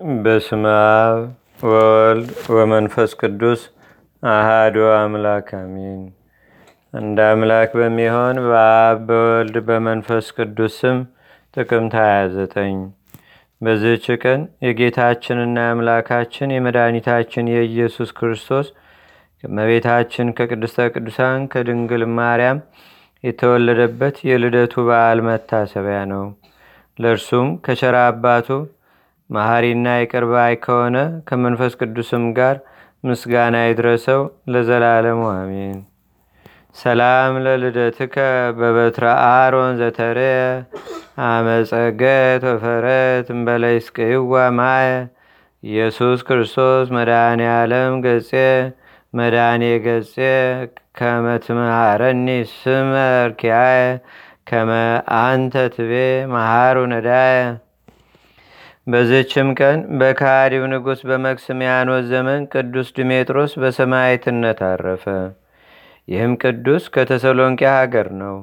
በስመ አብ ወወልድ ወመንፈስ ቅዱስ አሃዱ አምላክ አሜን። እንደ አምላክ በሚሆን በአብ በወልድ በመንፈስ ቅዱስ ስም ጥቅምት 29 በዚህች ቀን የጌታችንና የአምላካችን የመድኃኒታችን የኢየሱስ ክርስቶስ ከመቤታችን ከቅድስተ ቅዱሳን ከድንግል ማርያም የተወለደበት የልደቱ በዓል መታሰቢያ ነው። ለእርሱም ከቸራ አባቱ መሐሪና ይቅርባይ ከሆነ ከመንፈስ ቅዱስም ጋር ምስጋና ይድረሰው ለዘላለሙ አሜን። ሰላም ለልደትከ በበትረ አሮን ዘተረ አመፀገት ወፈረት እምበለይስቅይዋ ማየ ኢየሱስ ክርስቶስ መድኃኔ ዓለም ገጼ መድኃኔ ገጼ ከመትምሃረኒ ስመርኪያየ ከመ አንተ ትቤ መሃሩ ነዳየ በዝችም ቀን በካዲው ንጉሥ በመክስሚያኖስ ዘመን ቅዱስ ድሜጥሮስ በሰማይትነት አረፈ። ይህም ቅዱስ ከተሰሎንቄ ሀገር ነው።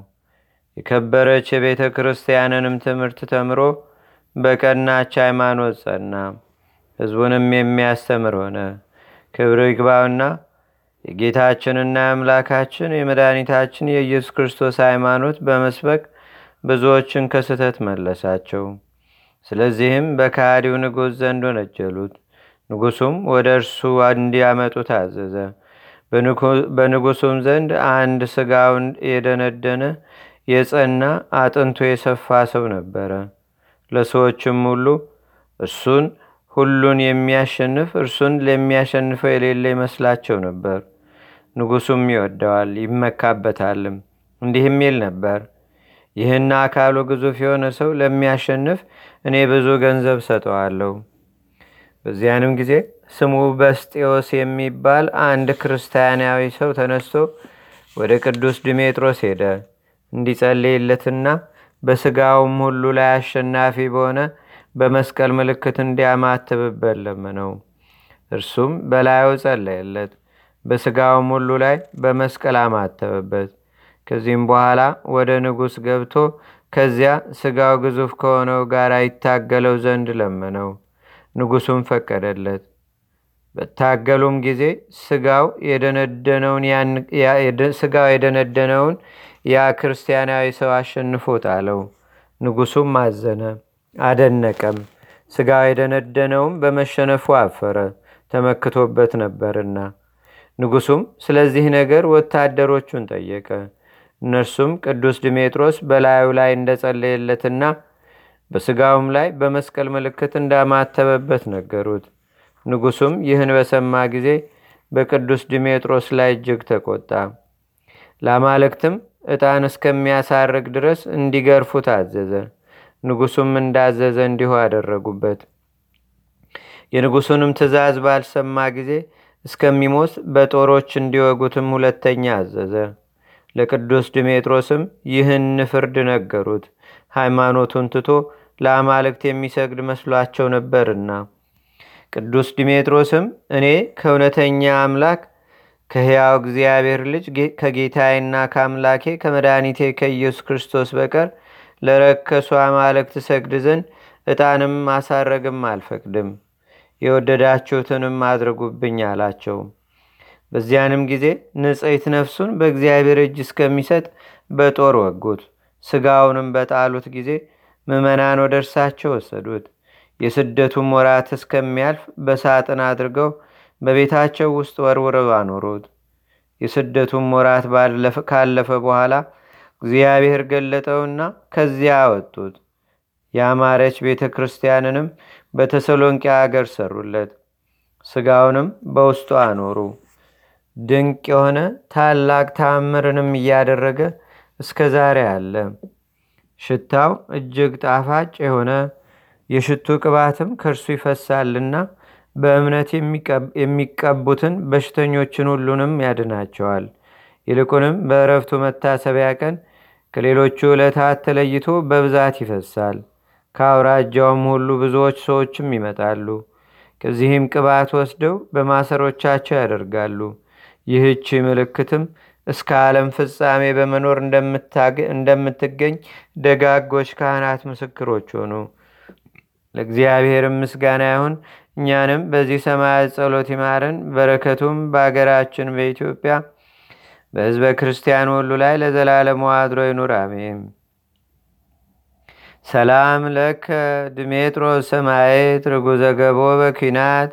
የከበረች የቤተ ክርስቲያንንም ትምህርት ተምሮ በቀናች ሃይማኖት ጸና። ሕዝቡንም የሚያስተምር ሆነ። ክብር ይግባውና የጌታችንና የአምላካችን የመድኃኒታችን የኢየሱስ ክርስቶስ ሃይማኖት በመስበክ ብዙዎችን ከስተት መለሳቸው። ስለዚህም በካዲው ንጉሥ ዘንድ ወነጀሉት። ንጉሱም ወደ እርሱ እንዲያመጡ ታዘዘ። በንጉሱም ዘንድ አንድ ስጋውን የደነደነ የጸና አጥንቱ የሰፋ ሰው ነበረ። ለሰዎችም ሁሉ እርሱን ሁሉን የሚያሸንፍ እርሱን ለሚያሸንፈው የሌለ ይመስላቸው ነበር። ንጉሱም ይወደዋል ይመካበታልም። እንዲህም ይል ነበር ይህን አካሉ ግዙፍ የሆነ ሰው ለሚያሸንፍ እኔ ብዙ ገንዘብ ሰጠዋለሁ። በዚያንም ጊዜ ስሙ በስጤዎስ የሚባል አንድ ክርስቲያናዊ ሰው ተነስቶ ወደ ቅዱስ ድሜጥሮስ ሄደ። እንዲጸልይለትና በስጋውም ሁሉ ላይ አሸናፊ በሆነ በመስቀል ምልክት እንዲያማትብበት ለመነው። እርሱም በላዩ ጸለየለት። በስጋውም ሁሉ ላይ በመስቀል አማተበበት። ከዚህም በኋላ ወደ ንጉሥ ገብቶ ከዚያ ስጋው ግዙፍ ከሆነው ጋር ይታገለው ዘንድ ለመነው። ንጉሱም ፈቀደለት። በታገሉም ጊዜ ስጋው የደነደነውን ያ ክርስቲያናዊ ሰው አሸንፎ ጣለው። ንጉሱም አዘነ፣ አደነቀም። ስጋው የደነደነውም በመሸነፉ አፈረ፣ ተመክቶበት ነበርና። ንጉሱም ስለዚህ ነገር ወታደሮቹን ጠየቀ። እነርሱም ቅዱስ ድሜጥሮስ በላዩ ላይ እንደጸለየለትና በስጋውም ላይ በመስቀል ምልክት እንዳማተበበት ነገሩት። ንጉሱም ይህን በሰማ ጊዜ በቅዱስ ድሜጥሮስ ላይ እጅግ ተቆጣ። ለአማልክትም ዕጣን እስከሚያሳርግ ድረስ እንዲገርፉ ታዘዘ። ንጉሱም እንዳዘዘ እንዲሁ አደረጉበት። የንጉሱንም ትእዛዝ ባልሰማ ጊዜ እስከሚሞት በጦሮች እንዲወጉትም ሁለተኛ አዘዘ። ለቅዱስ ድሜጥሮስም ይህን ፍርድ ነገሩት። ሃይማኖቱን ትቶ ለአማልክት የሚሰግድ መስሏቸው ነበርና። ቅዱስ ዲሜጥሮስም እኔ ከእውነተኛ አምላክ ከሕያው እግዚአብሔር ልጅ ከጌታዬና ከአምላኬ ከመድኃኒቴ ከኢየሱስ ክርስቶስ በቀር ለረከሱ አማልክት ሰግድ ዘንድ ዕጣንም ማሳረግም አልፈቅድም። የወደዳችሁትንም አድርጉብኝ አላቸው። በዚያንም ጊዜ ንጽሕት ነፍሱን በእግዚአብሔር እጅ እስከሚሰጥ በጦር ወጉት። ስጋውንም በጣሉት ጊዜ ምዕመናን ወደ እርሳቸው ወሰዱት። የስደቱም ወራት እስከሚያልፍ በሳጥን አድርገው በቤታቸው ውስጥ ወርውረው አኖሩት። የስደቱም ወራት ካለፈ በኋላ እግዚአብሔር ገለጠውና ከዚያ አወጡት። የአማረች ቤተ ክርስቲያንንም በተሰሎንቄ አገር ሰሩለት። ስጋውንም በውስጡ አኖሩ። ድንቅ የሆነ ታላቅ ተአምርንም እያደረገ እስከ ዛሬ አለ። ሽታው እጅግ ጣፋጭ የሆነ የሽቱ ቅባትም ከእርሱ ይፈሳልና በእምነት የሚቀቡትን በሽተኞችን ሁሉንም ያድናቸዋል። ይልቁንም በእረፍቱ መታሰቢያ ቀን ከሌሎቹ ዕለታት ተለይቶ በብዛት ይፈሳል። ከአውራጃውም ሁሉ ብዙዎች ሰዎችም ይመጣሉ። ከዚህም ቅባት ወስደው በማሰሮቻቸው ያደርጋሉ። ይህች ምልክትም እስከ ዓለም ፍጻሜ በመኖር እንደምትገኝ ደጋጎች ካህናት ምስክሮች ሆኑ። ለእግዚአብሔርም ምስጋና ይሁን። እኛንም በዚህ ሰማያት ጸሎት ይማረን። በረከቱም በአገራችን በኢትዮጵያ በህዝበ ክርስቲያን ሁሉ ላይ ለዘላለሙ አድሮ ይኑር፣ አሜን። ሰላም ለከ ድሜጥሮስ ሰማየት ርጉዘ ገቦ በኪናት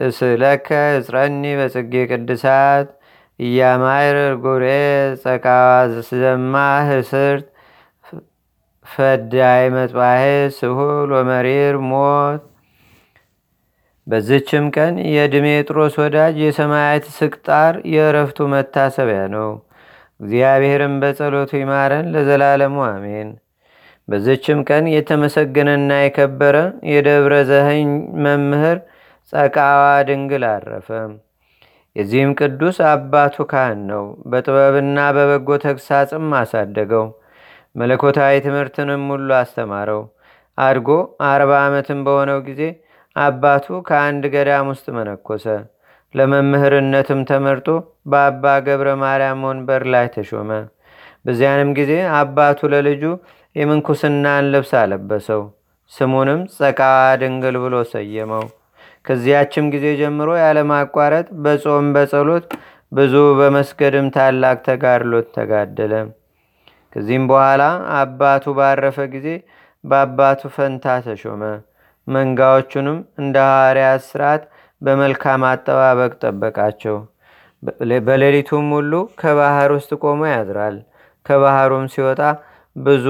እስለከ እጽረኒ በጽጌ ቅድሳት እያማይር ጉሬ ጸቃዘማ ህስርት ፈዳይ መጥባሄ ስሁል ወመሪር ሞት በዝችም ቀን የድሜጥሮስ ወዳጅ የሰማያት ስቅጣር የእረፍቱ መታሰቢያ ነው። እግዚአብሔርም በጸሎቱ ይማረን ለዘላለሙ አሜን። በዝችም ቀን የተመሰገነና የከበረ የደብረ ዘህኝ መምህር ጸቃዋ ድንግል አረፈ። የዚህም ቅዱስ አባቱ ካህን ነው። በጥበብና በበጎ ተግሳጽም አሳደገው። መለኮታዊ ትምህርትንም ሁሉ አስተማረው። አድጎ አርባ ዓመትም በሆነው ጊዜ አባቱ ከአንድ ገዳም ውስጥ መነኮሰ። ለመምህርነትም ተመርጦ በአባ ገብረ ማርያም ወንበር ላይ ተሾመ። በዚያንም ጊዜ አባቱ ለልጁ የምንኩስናን ልብስ አለበሰው። ስሙንም ጸቃዋ ድንግል ብሎ ሰየመው። ከዚያችም ጊዜ ጀምሮ ያለማቋረጥ በጾም በጸሎት ብዙ በመስገድም ታላቅ ተጋድሎት ተጋደለ። ከዚህም በኋላ አባቱ ባረፈ ጊዜ በአባቱ ፈንታ ተሾመ። መንጋዎቹንም እንደ ሐዋርያት ስርዓት በመልካም አጠባበቅ ጠበቃቸው። በሌሊቱም ሁሉ ከባህር ውስጥ ቆሞ ያድራል። ከባህሩም ሲወጣ ብዙ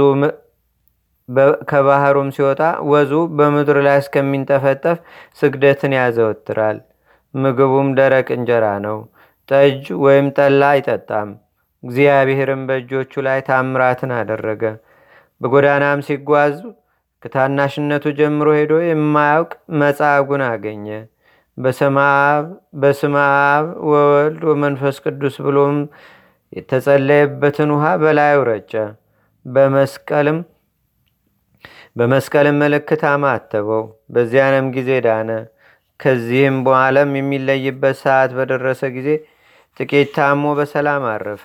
ከባህሩም ሲወጣ ወዙ በምድር ላይ እስከሚንጠፈጠፍ ስግደትን ያዘወትራል። ምግቡም ደረቅ እንጀራ ነው። ጠጅ ወይም ጠላ አይጠጣም። እግዚአብሔርም በእጆቹ ላይ ታምራትን አደረገ። በጎዳናም ሲጓዝ ከታናሽነቱ ጀምሮ ሄዶ የማያውቅ መጻጉን አገኘ። በስመ አብ ወወልድ ወመንፈስ ቅዱስ ብሎም የተጸለየበትን ውሃ በላዩ ረጨ። በመስቀልም በመስቀልም ምልክት አማተበው። በዚያንም ጊዜ ዳነ። ከዚህም በኋላም የሚለይበት ሰዓት በደረሰ ጊዜ ጥቂት ታሞ በሰላም አረፈ።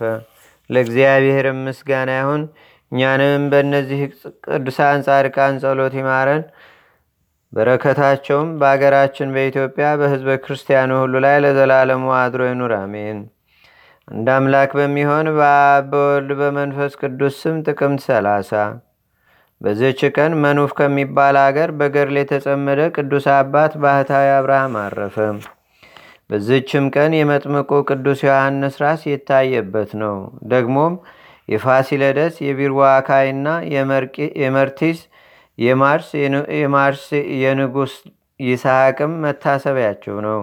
ለእግዚአብሔር ምስጋና ይሁን። እኛንም በእነዚህ ቅዱሳን ጻድቃን ጸሎት ይማረን። በረከታቸውም በአገራችን በኢትዮጵያ በህዝበ ክርስቲያኑ ሁሉ ላይ ለዘላለሙ አድሮ ይኑር፣ አሜን። አንድ አምላክ በሚሆን በአብ በወልድ በመንፈስ ቅዱስ ስም ጥቅምት ሰላሳ በዚህች ቀን መኑፍ ከሚባል አገር በገድል የተጸመደ ቅዱስ አባት ባህታዊ አብርሃም አረፈ። በዚህችም ቀን የመጥምቁ ቅዱስ ዮሐንስ ራስ የታየበት ነው። ደግሞም የፋሲለደስ የቢርዋካይና የመርቲስ የማርስ የንጉሥ ይስሐቅም መታሰቢያቸው ነው።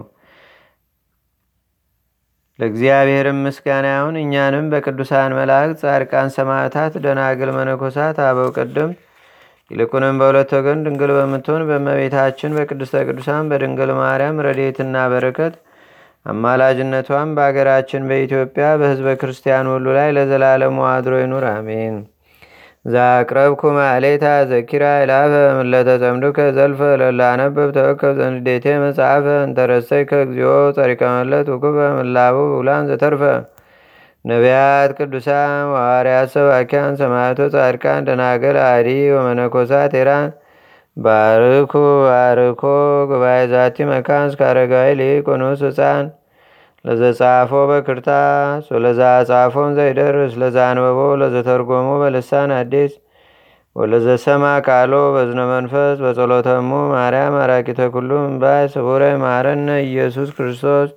ለእግዚአብሔርም ምስጋና ይሁን። እኛንም በቅዱሳን መላእክት፣ ጻድቃን፣ ሰማዕታት፣ ደናግል፣ መነኮሳት፣ አበው ቅድም ይልቁንም በሁለት ወገን ድንግል በምትሆን በመቤታችን በቅድስተ ቅዱሳን በድንግል ማርያም ረድኤትና በረከት አማላጅነቷም በአገራችን በኢትዮጵያ በህዝበ ክርስቲያን ሁሉ ላይ ለዘላለሙ አድሮ ይኑር፣ አሜን። ዛቅረብኩ ማሌታ ዘኪራ ይላፈ ምለተጸምዱከ ዘልፈ ለላነበብ ተወከብ ዘንዴቴ መጽሐፈ እንተረሰይ ከእግዚኦ ጸሪቀመለት ውኩበ ምላቡ ውላን ዘተርፈ። ነቢያት ቅዱሳን ዋርያት ሰባኪያን ሰማያቶ ጻድቃን ደናገል አዲ ወመነኮሳት ኤራን ባርኩ ባርኮ ጉባኤ ዛቲ መካን እስካረጋዊ ሊቆኑስ ህፃን ለዘጻፎ በክርታስ ወለዛ ጻፎን ዘይደርስ ለዛ አንበቦ ለዘተርጎሞ በልሳን አዲስ ወለዘሰማ ቃሎ በዝነ መንፈስ በጸሎተሙ ማርያም አራቂተ ኩሉም እምባይ ስቡረ ማረነ ኢየሱስ ክርስቶስ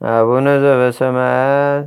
አቡነ ዘበሰማያት